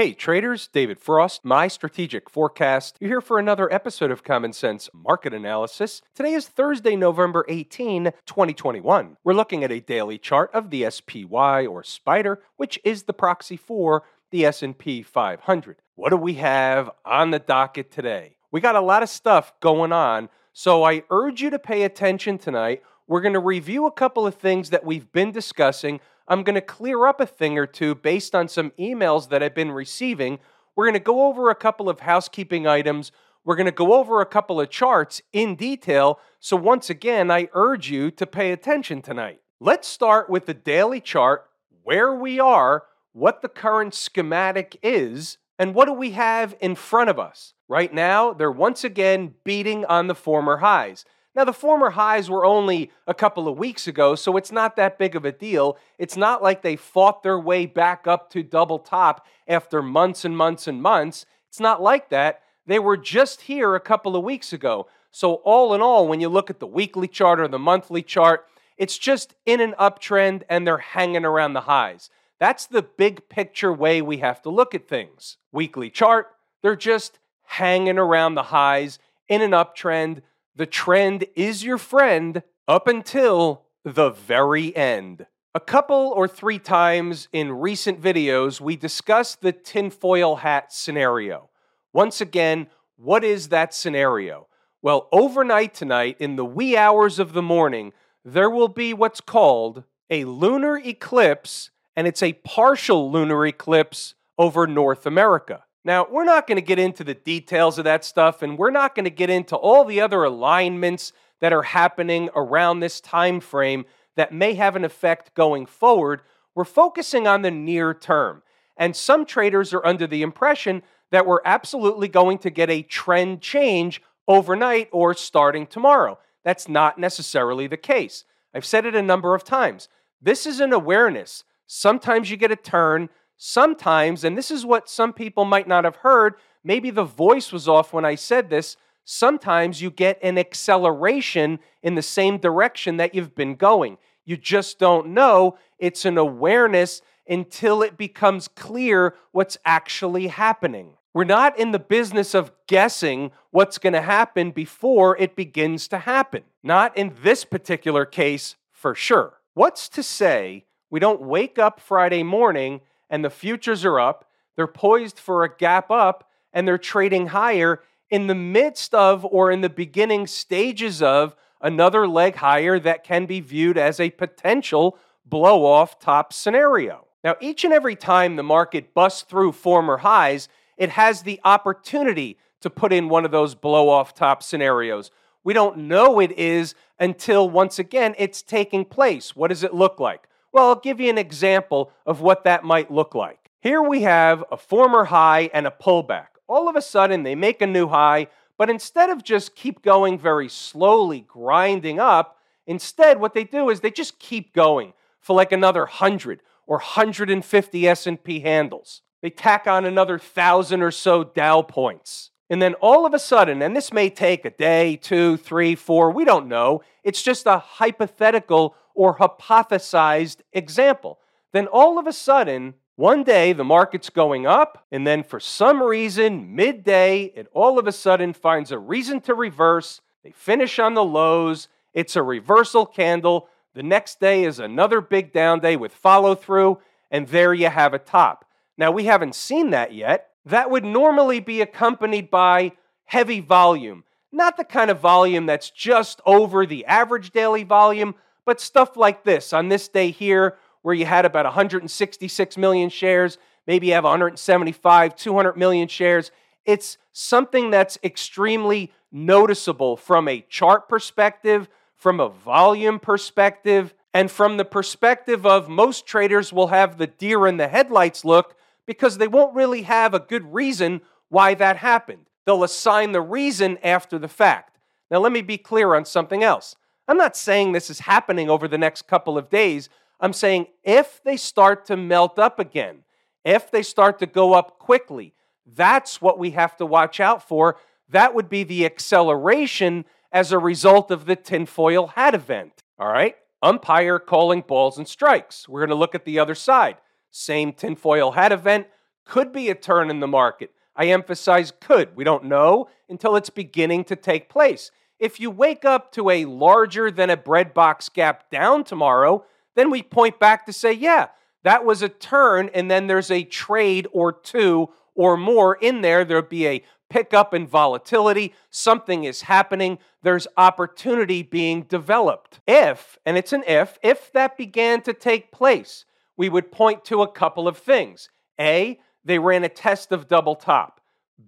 Hey traders, David Frost, my strategic forecast. You're here for another episode of Common Sense Market Analysis. Today is Thursday, November 18, 2021. We're looking at a daily chart of the SPY or Spider, which is the proxy for the S&P 500. What do we have on the docket today? We got a lot of stuff going on, so I urge you to pay attention tonight. We're going to review a couple of things that we've been discussing I'm going to clear up a thing or two based on some emails that I've been receiving. We're going to go over a couple of housekeeping items. We're going to go over a couple of charts in detail. So, once again, I urge you to pay attention tonight. Let's start with the daily chart, where we are, what the current schematic is, and what do we have in front of us. Right now, they're once again beating on the former highs. Now, the former highs were only a couple of weeks ago, so it's not that big of a deal. It's not like they fought their way back up to double top after months and months and months. It's not like that. They were just here a couple of weeks ago. So, all in all, when you look at the weekly chart or the monthly chart, it's just in an uptrend and they're hanging around the highs. That's the big picture way we have to look at things. Weekly chart, they're just hanging around the highs in an uptrend the trend is your friend up until the very end. A couple or three times in recent videos, we discussed the tinfoil hat scenario. Once again, what is that scenario? Well, overnight tonight, in the wee hours of the morning, there will be what's called a lunar eclipse, and it's a partial lunar eclipse over North America. Now, we're not going to get into the details of that stuff, and we're not going to get into all the other alignments that are happening around this time frame that may have an effect going forward. We're focusing on the near term. And some traders are under the impression that we're absolutely going to get a trend change overnight or starting tomorrow. That's not necessarily the case. I've said it a number of times. This is an awareness. Sometimes you get a turn, sometimes, and this is what some people might not have heard, maybe the voice was off when I said this, sometimes you get an acceleration in the same direction that you've been going. You just don't know. It's an awareness until it becomes clear what's actually happening. We're not in the business of guessing what's going to happen before it begins to happen. Not in this particular case, for sure. What's to say we don't wake up Friday morning and the futures are up. They're poised for a gap up and they're trading higher in the midst of or in the beginning stages of another leg higher that can be viewed as a potential blow off top scenario. Now, each and every time the market busts through former highs, it has the opportunity to put in one of those blow off top scenarios. We don't know it is until once again it's taking place. What does it look like? Well, I'll give you an example of what that might look like. Here we have a former high and a pullback. All of a sudden, they make a new high, but instead of just keep going very slowly, grinding up, instead what they do is they just keep going for like another 100 or 150 S&P handles. They tack on another 1000 or so Dow points. And then all of a sudden, and this may take a day, two, three, four, we don't know. It's just a hypothetical or hypothesized example. Then all of a sudden, one day the market's going up, and then for some reason, midday, it all of a sudden finds a reason to reverse. They finish on the lows. It's a reversal candle. The next day is another big down day with follow through, and there you have a top. Now, we haven't seen that yet. That would normally be accompanied by heavy volume, not the kind of volume that's just over the average daily volume, but stuff like this on this day here, where you had about 166 million shares, maybe you have 175, 200 million shares. It's something that's extremely noticeable from a chart perspective, from a volume perspective, and from the perspective of most traders will have the deer in the headlights look because they won't really have a good reason why that happened. They'll assign the reason after the fact. Now, let me be clear on something else. I'm not saying this is happening over the next couple of days. I'm saying if they start to melt up again, if they start to go up quickly, that's what we have to watch out for. That would be the acceleration as a result of the tinfoil hat event. All right? Umpire calling balls and strikes. We're going to look at the other side. Same tinfoil hat event could be a turn in the market. I emphasize could. We don't know until it's beginning to take place. If you wake up to a larger than a breadbox gap down tomorrow, then we point back to say, yeah, that was a turn, and then there's a trade or two or more in there. There'll be a pickup in volatility. Something is happening. There's opportunity being developed. If, and it's an if, if that began to take place, we would point to a couple of things. A, they ran a test of double top.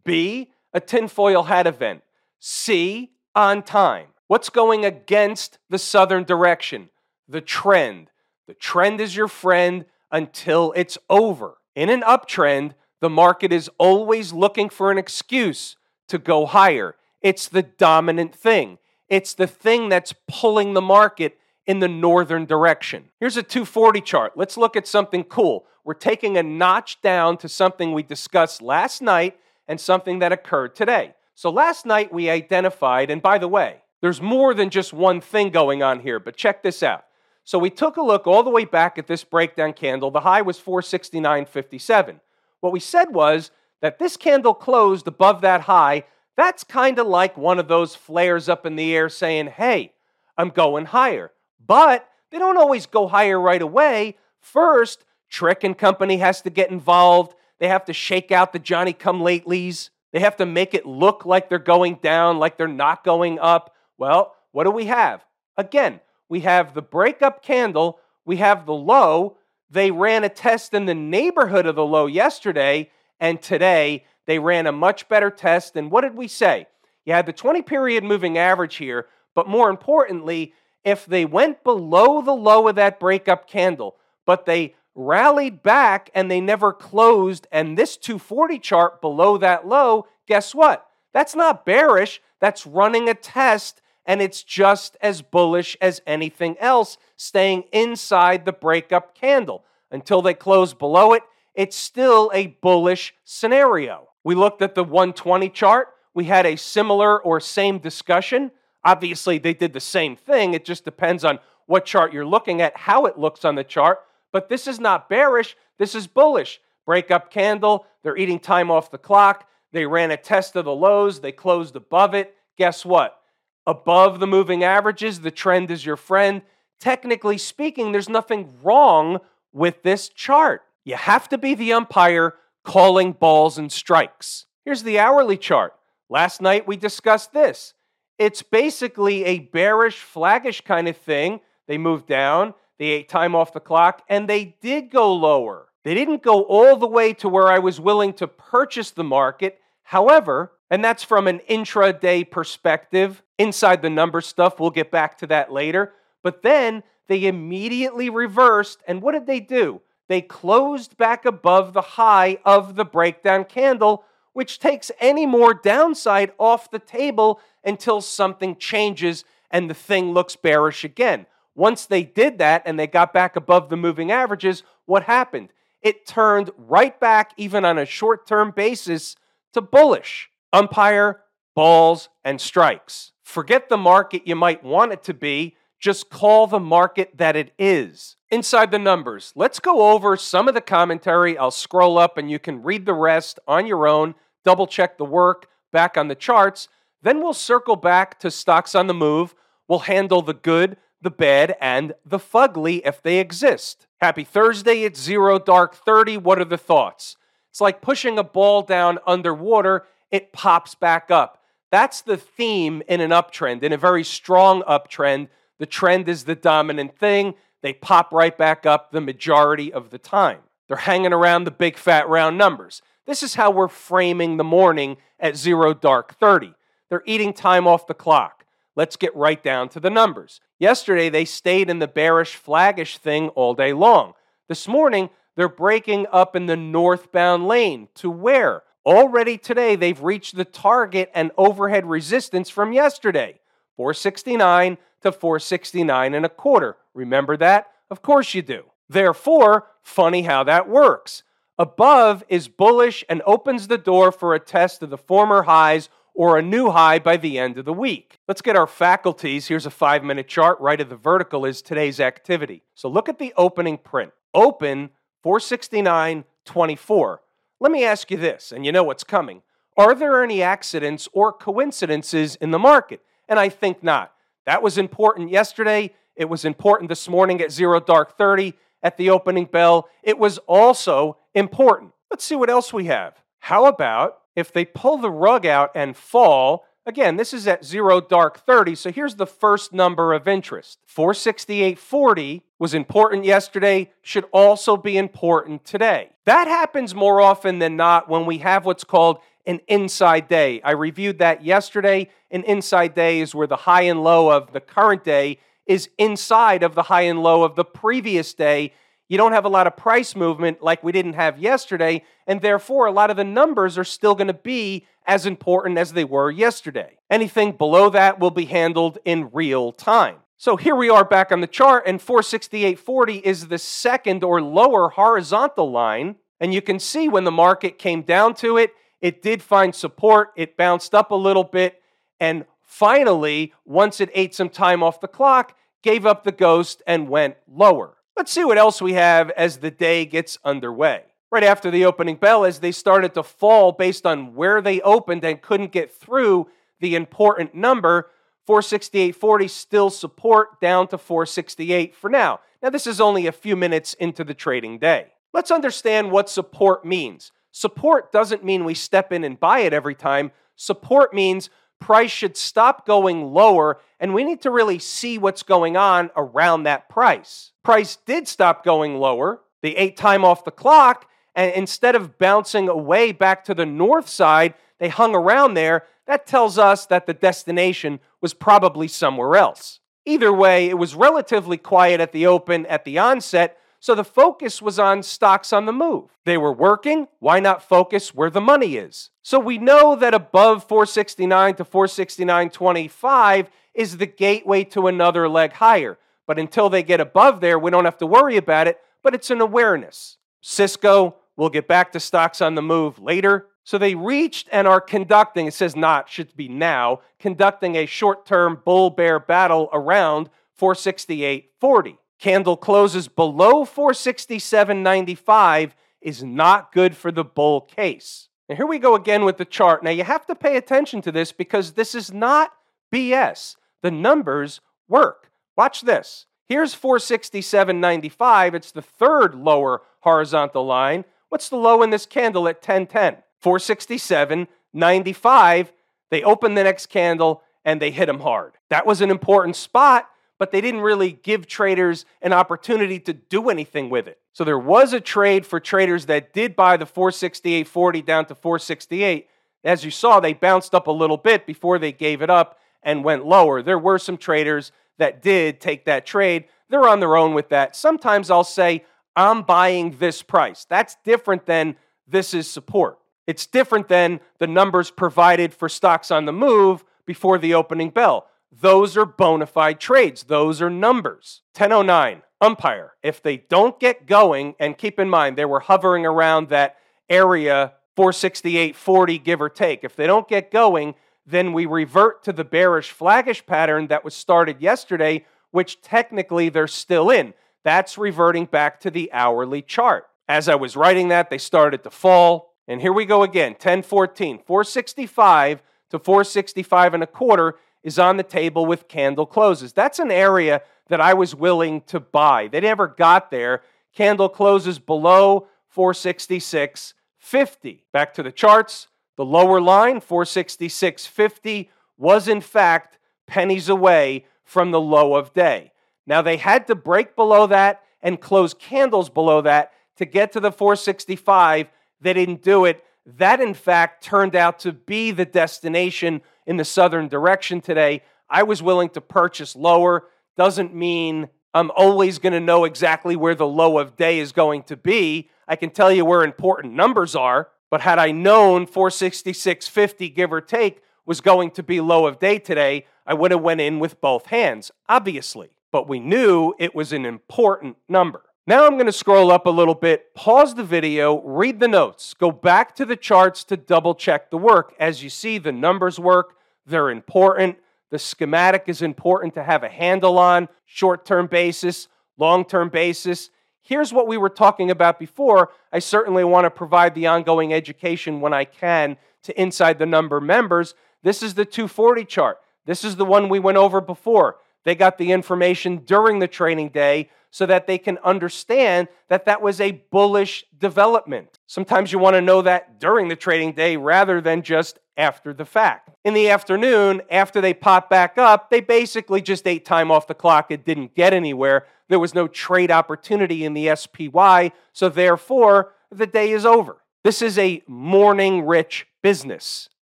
B, a tinfoil hat event. C, on time. What's going against the southern direction? The trend. The trend is your friend until it's over. In an uptrend, the market is always looking for an excuse to go higher. It's the dominant thing. It's the thing that's pulling the market in the northern direction. Here's a 240 chart. Let's look at something cool. We're taking a notch down to something we discussed last night and something that occurred today. So last night we identified, and by the way, there's more than just one thing going on here, but check this out. So we took a look all the way back at this breakdown candle. The high was 469.57. What we said was that this candle closed above that high. That's kind of like one of those flares up in the air saying, hey, I'm going higher. But they don't always go higher right away. First, Trick and company has to get involved. They have to shake out the Johnny come latelys. They have to make it look like they're going down, like they're not going up. Well, what do we have? Again, we have the breakup candle, we have the low. They ran a test in the neighborhood of the low yesterday, and today they ran a much better test. And what did we say? You had the 20 period moving average here, but more importantly, if they went below the low of that breakup candle, but they rallied back and they never closed, and this 240 chart below that low, guess what? That's not bearish, that's running a test, and it's just as bullish as anything else, staying inside the breakup candle. Until they close below it, it's still a bullish scenario. We looked at the 120 chart. We had a similar or same discussion. Obviously, they did the same thing. It just depends on what chart you're looking at, how it looks on the chart. But this is not bearish, this is bullish. Break up candle, they're eating time off the clock. They ran a test of the lows, they closed above it. Guess what? Above the moving averages, the trend is your friend. Technically speaking, there's nothing wrong with this chart. You have to be the umpire calling balls and strikes. Here's the hourly chart. Last night we discussed this. It's basically a bearish, flaggish kind of thing. They moved down, they ate time off the clock, and they did go lower. They didn't go all the way to where I was willing to purchase the market. However, and that's from an intraday perspective, inside the number stuff, we'll get back to that later. But then they immediately reversed, and what did they do? They closed back above the high of the breakdown candle, which takes any more downside off the table until something changes and the thing looks bearish again. Once they did that and they got back above the moving averages, what happened? It turned right back, even on a short term basis, to bullish. Umpire, balls, and strikes. Forget the market you might want it to be, just call the market that it is. Inside the numbers, let's go over some of the commentary. I'll scroll up and you can read the rest on your own, double check the work back on the charts. Then we'll circle back to stocks on the move. We'll handle the good, the bad, and the fugly if they exist. Happy Thursday, it's zero dark 30. What are the thoughts? It's like pushing a ball down underwater, it pops back up. That's the theme in an uptrend. In a very strong uptrend, the trend is the dominant thing. They pop right back up the majority of the time. They're hanging around the big fat round numbers. This is how we're framing the morning at zero dark 30. They're eating time off the clock. Let's get right down to the numbers. Yesterday, they stayed in the bearish, flaggish thing all day long. This morning, they're breaking up in the northbound lane. To where? Already today, they've reached the target and overhead resistance from yesterday 469 to 469 and a quarter. Remember that? Of course you do. Therefore, funny how that works. Above is bullish and opens the door for a test of the former highs or a new high by the end of the week. Let's get our faculties. Here's a five minute chart. Right of the vertical is today's activity. So look at the opening print. Open 469.24. Let me ask you this, and you know what's coming. Are there any accidents or coincidences in the market? And I think not. That was important yesterday. It was important this morning at zero dark 30 at the opening bell. It was also important. Let's see what else we have. How about if they pull the rug out and fall? Again, this is at zero dark 30, so here's the first number of interest. 468.40 was important yesterday, should also be important today. That happens more often than not when we have what's called an inside day. I reviewed that yesterday. An inside day is where the high and low of the current day is inside of the high and low of the previous day. You don't have a lot of price movement like we didn't have yesterday, and therefore a lot of the numbers are still going to be as important as they were yesterday. Anything below that will be handled in real time. So here we are back on the chart, and 468.40 is the second or lower horizontal line. And you can see when the market came down to it, it did find support. It bounced up a little bit. And finally, once it ate some time off the clock, gave up the ghost and went lower. Let's see what else we have as the day gets underway. Right after the opening bell, as they started to fall based on where they opened and couldn't get through the important number, 468.40 still support down to 468 for now. Now, this is only a few minutes into the trading day. Let's understand what support means. Support doesn't mean we step in and buy it every time. Support means price should stop going lower and we need to really see what's going on around that price. Price did stop going lower. The ate time off the clock and instead of bouncing away back to the north side, they hung around there. That tells us that the destination was probably somewhere else. Either way, it was relatively quiet at the open at the onset, so the focus was on stocks on the move. They were working. Why not focus where the money is? So we know that above 469 to 469.25 is the gateway to another leg higher. But until they get above there, we don't have to worry about it, but it's an awareness. Cisco, we'll get back to stocks on the move later. So they reached and are conducting, it says not, should be now, conducting a short term bull bear battle around 468.40 candle closes below 467.95 is not good for the bull case. And here we go again with the chart. Now you have to pay attention to this because this is not BS. The numbers work. Watch this. Here's 467.95. It's the third lower horizontal line. What's the low in this candle at 1010? 467.95. They open the next candle and they hit them hard. That was an important spot but they didn't really give traders an opportunity to do anything with it. So there was a trade for traders that did buy the 468.40 down to 468. As you saw, they bounced up a little bit before they gave it up and went lower. There were some traders that did take that trade. They're on their own with that. Sometimes I'll say, I'm buying this price. That's different than this is support. It's different than the numbers provided for stocks on the move before the opening bell. Those are bona fide trades. Those are numbers. 1009, umpire. If they don't get going, and keep in mind, they were hovering around that area 468.40, give or take. If they don't get going, then we revert to the bearish flaggish pattern that was started yesterday, which technically they're still in. That's reverting back to the hourly chart. As I was writing that, they started to fall. And here we go again 1014, 465 to 465 and a quarter is on the table with candle closes. That's an area that I was willing to buy. They never got there. Candle closes below 466.50. Back to the charts. The lower line, 466.50, was in fact pennies away from the low of day. Now they had to break below that and close candles below that to get to the 465. They didn't do it. That, in fact, turned out to be the destination in the southern direction today. I was willing to purchase lower. Doesn't mean I'm always going to know exactly where the low of day is going to be. I can tell you where important numbers are, but had I known 466.50 give or take was going to be low of day today, I would have went in with both hands, obviously. But we knew it was an important number. Now I'm going to scroll up a little bit, pause the video, read the notes, go back to the charts to double check the work. As you see, the numbers work, they're important. The schematic is important to have a handle on, short term basis, long term basis. Here's what we were talking about before. I certainly want to provide the ongoing education when I can to Inside the Number members. This is the 240 chart. This is the one we went over before. They got the information during the training day so that they can understand that that was a bullish development. Sometimes you want to know that during the trading day rather than just after the fact. In the afternoon, after they pop back up, they basically just ate time off the clock. It didn't get anywhere. There was no trade opportunity in the SPY, so therefore, the day is over. This is a morning rich business.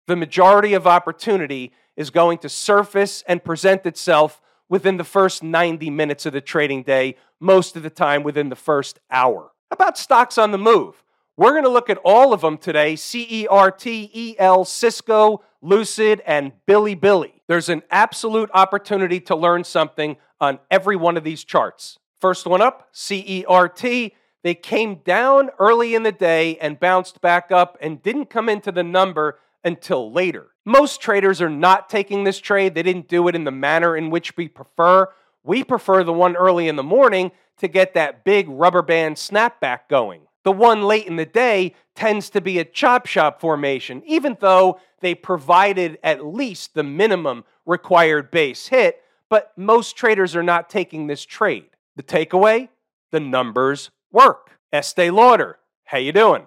The majority of opportunity is going to surface and present itself within the first 90 minutes of the trading day, most of the time within the first hour. About stocks on the move. We're going to look at all of them today C E R T E L, Cisco, Lucid, and Bilibili. There's an absolute opportunity to learn something on every one of these charts. First one up, CERT. They came down early in the day and bounced back up and didn't come into the number until later. Most traders are not taking this trade. They didn't do it in the manner in which we prefer. We prefer the one early in the morning to get that big rubber band snapback going. The one late in the day tends to be a chop shop formation, even though they provided at least the minimum required base hit, but most traders are not taking this trade. The takeaway? The numbers work. Estee Lauder, how you doing?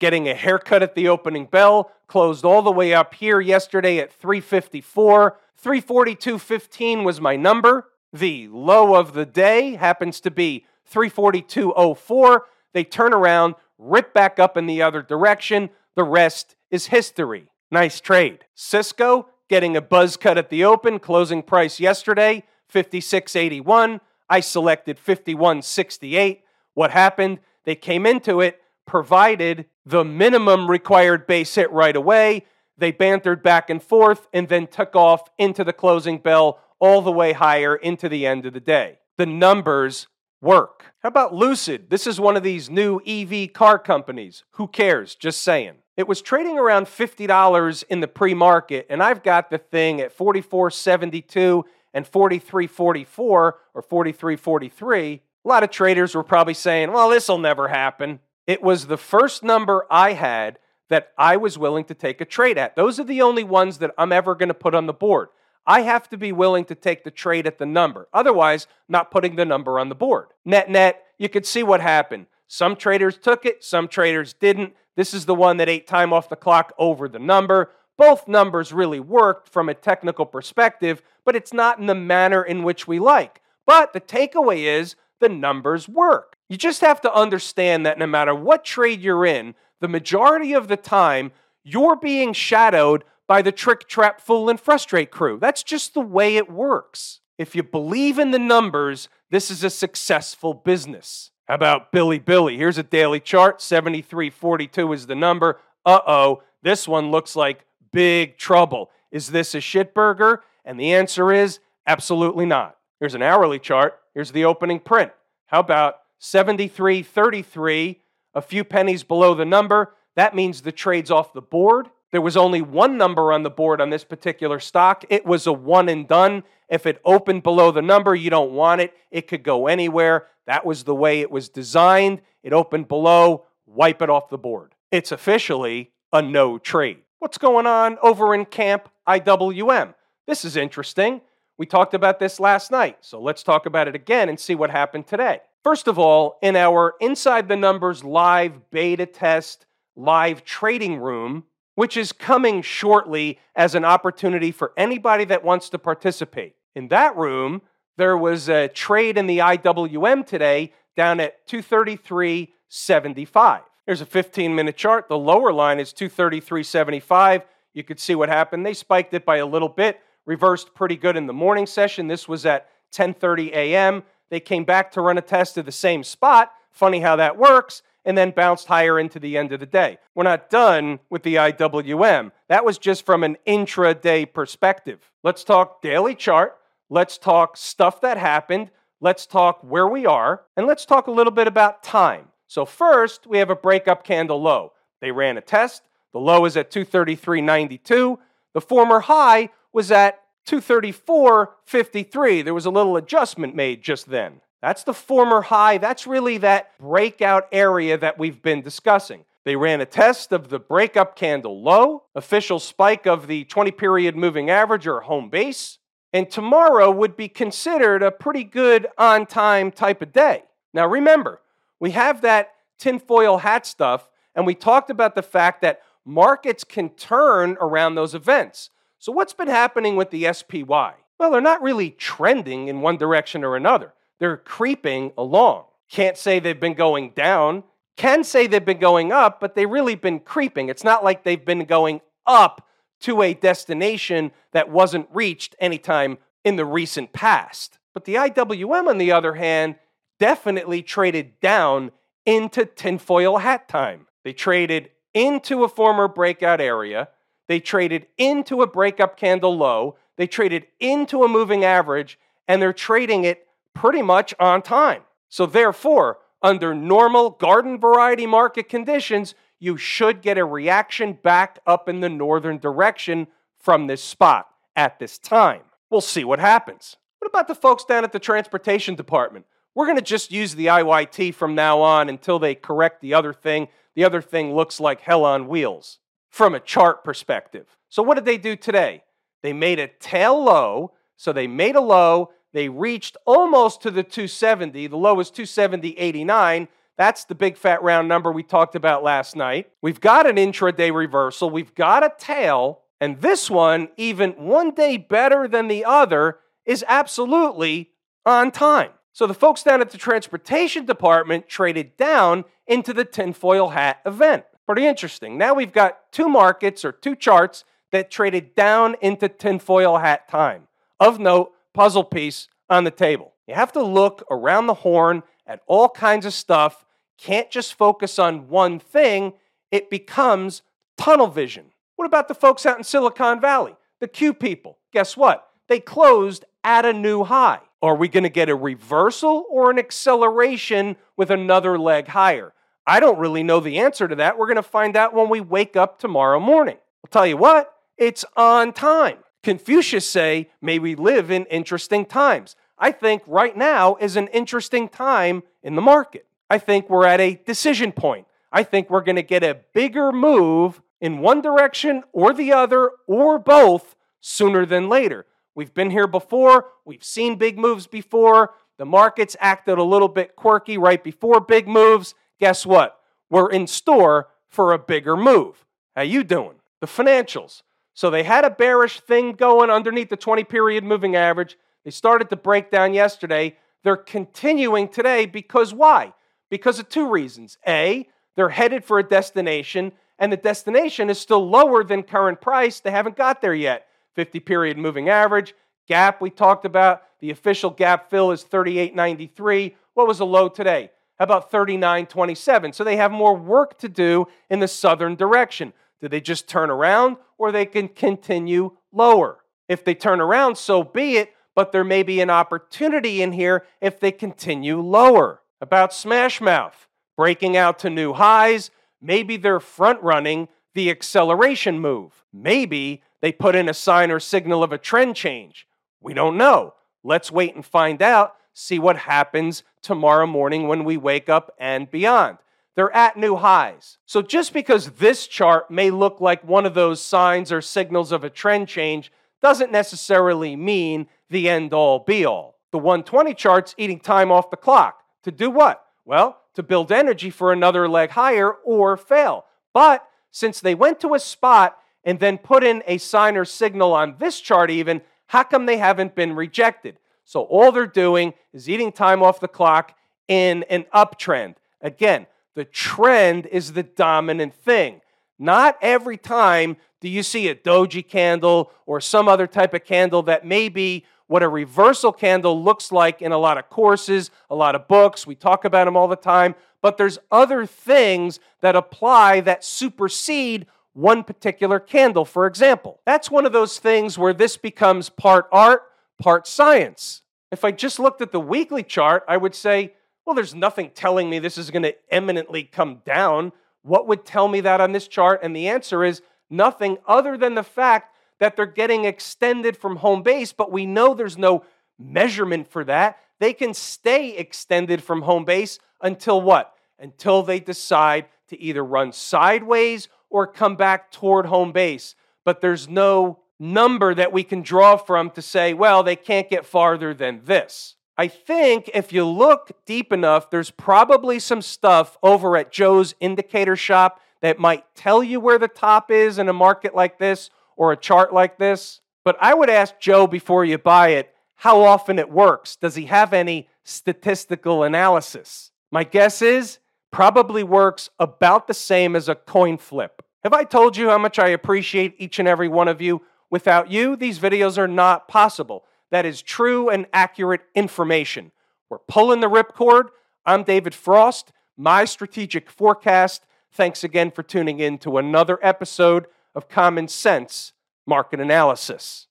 Getting a haircut at the opening bell, closed all the way up here yesterday at 354. 342.15 was my number. The low of the day happens to be 342.04. They turn around, rip back up in the other direction. The rest is history. Nice trade. Cisco getting a buzz cut at the open, closing price yesterday 56.81. I selected 51.68. What happened? They came into it provided the minimum required base hit right away. They bantered back and forth and then took off into the closing bell all the way higher into the end of the day. The numbers work. How about Lucid? This is one of these new EV car companies. Who cares? Just saying. It was trading around $50 in the pre-market and I've got the thing at 44.72 and 43.44 or 43.43. A lot of traders were probably saying, "Well, this will never happen." It was the first number I had that I was willing to take a trade at. Those are the only ones that I'm ever going to put on the board. I have to be willing to take the trade at the number. Otherwise, not putting the number on the board. Net net, you could see what happened. Some traders took it, some traders didn't. This is the one that ate time off the clock over the number. Both numbers really worked from a technical perspective, but it's not in the manner in which we like. But the takeaway is the numbers work. You just have to understand that no matter what trade you're in, the majority of the time, you're being shadowed by the trick, trap, fool, and frustrate crew. That's just the way it works. If you believe in the numbers, this is a successful business. How about Bilibili? Here's a daily chart 7342 is the number. Uh oh, this one looks like big trouble. Is this a shitburger? And the answer is absolutely not. Here's an hourly chart. Here's the opening print. How about 73.33, a few pennies below the number. That means the trade's off the board. There was only one number on the board on this particular stock. It was a one and done. If it opened below the number, you don't want it. It could go anywhere. That was the way it was designed. It opened below, wipe it off the board. It's officially a no trade. What's going on over in Camp IWM? This is interesting. We talked about this last night, so let's talk about it again and see what happened today. First of all, in our Inside the Numbers live beta test, live trading room, which is coming shortly as an opportunity for anybody that wants to participate. In that room, there was a trade in the IWM today down at 233.75. Here's a 15 minute chart. The lower line is 233.75. You could see what happened. They spiked it by a little bit, reversed pretty good in the morning session. This was at 10:30 a.m. They came back to run a test to the same spot. Funny how that works. And then bounced higher into the end of the day. We're not done with the IWM. That was just from an intraday perspective. Let's talk daily chart. Let's talk stuff that happened. Let's talk where we are. And let's talk a little bit about time. So, first, we have a breakup candle low. They ran a test. The low is at 233.92. The former high was at 234.53. There was a little adjustment made just then. That's the former high. That's really that breakout area that we've been discussing. They ran a test of the breakup candle low, official spike of the 20 period moving average or home base, and tomorrow would be considered a pretty good on time type of day. Now remember, we have that tinfoil hat stuff, and we talked about the fact that markets can turn around those events. So, what's been happening with the SPY? Well, they're not really trending in one direction or another, they're creeping along. Can't say they've been going down, can say they've been going up, but they've really been creeping. It's not like they've been going up to a destination that wasn't reached anytime in the recent past. But the IWM, on the other hand, definitely traded down into tinfoil hat time. They traded into a former breakout area. They traded into a breakup candle low. They traded into a moving average, and they're trading it pretty much on time. So, therefore, under normal garden variety market conditions, you should get a reaction back up in the northern direction from this spot at this time. We'll see what happens. What about the folks down at the transportation department? We're going to just use the IYT from now on until they correct the other thing. The other thing looks like hell on wheels from a chart perspective. So, what did they do today? They made a tail low. So, they made a low. They reached almost to the 270. The low was 270.89. That's the big fat round number we talked about last night. We've got an intraday reversal. We've got a tail. And this one, even one day better than the other, is absolutely on time. So the folks down at the transportation department traded down into the tinfoil hat event. Pretty interesting. Now we've got two markets or two charts that traded down into tinfoil hat time. Of note, puzzle piece on the table. You have to look around the horn at all kinds of stuff. Can't just focus on one thing, it becomes tunnel vision. What about the folks out in Silicon Valley? The Q people. Guess what? They closed at a new high. Are we going to get a reversal or an acceleration with another leg higher? I don't really know the answer to that. We're going to find out when we wake up tomorrow morning. I'll tell you what, it's on time. Confucius say, may we live in interesting times. I think right now is an interesting time in the market. I think we're at a decision point. I think we're going to get a bigger move in one direction or the other or both sooner than later. We've been here before, we've seen big moves before. The markets acted a little bit quirky right before big moves. Guess what? We're in store for a bigger move. How you doing? The financials. So they had a bearish thing going underneath the 20 period moving average. They started to break down yesterday. They're continuing today because why? Because of two reasons. A, they're headed for a destination, and the destination is still lower than current price. They haven't got there yet. 50 period moving average. Gap we talked about, the official gap fill is 38.93. What was the low today? About 39.27? So they have more work to do in the southern direction. Do they just turn around or they can continue lower? If they turn around, so be it, but there may be an opportunity in here if they continue lower. About Smashmouth, breaking out to new highs. Maybe they're front running the acceleration move. Maybe they put in a sign or signal of a trend change. We don't know. Let's wait and find out, see what happens tomorrow morning when we wake up and beyond. They're at new highs. So just because this chart may look like one of those signs or signals of a trend change doesn't necessarily mean the end all be all. The 120 chart's eating time off the clock. To do what? Well, to build energy for another leg higher or fail. But since they went to a spot and then put in a sign or signal on this chart, even, how come they haven't been rejected? So all they're doing is eating time off the clock in an uptrend. Again, the trend is the dominant thing. Not every time do you see a doji candle or some other type of candle that may be what a reversal candle looks like in a lot of courses, a lot of books. We talk about them all the time. But there's other things that apply that supersede one particular candle, for example. That's one of those things where this becomes part art, part science. If I just looked at the weekly chart, I would say, well, there's nothing telling me this is going to eminently come down. What would tell me that on this chart? And the answer is nothing other than the fact that they're getting extended from home base, but we know there's no measurement for that. they can stay extended from home base until what? Until they decide to either run sideways or come back toward home base. But there's no number that we can draw from to say, well, they can't get farther than this. I think if you look deep enough, there's probably some stuff over at Joe's indicator shop that might tell you where the top is in a market like this or a chart like this. But I would ask Joe before you buy it how often it works. Does he have any statistical analysis? My guess is probably works about the same as a coin flip. Have I told you how much I appreciate each and every one of you? Without you, these videos are not possible. That is true and accurate information. We're pulling the ripcord. I'm David Frost, my strategic forecast. Thanks again for tuning in to another episode of Common Sense Market Analysis.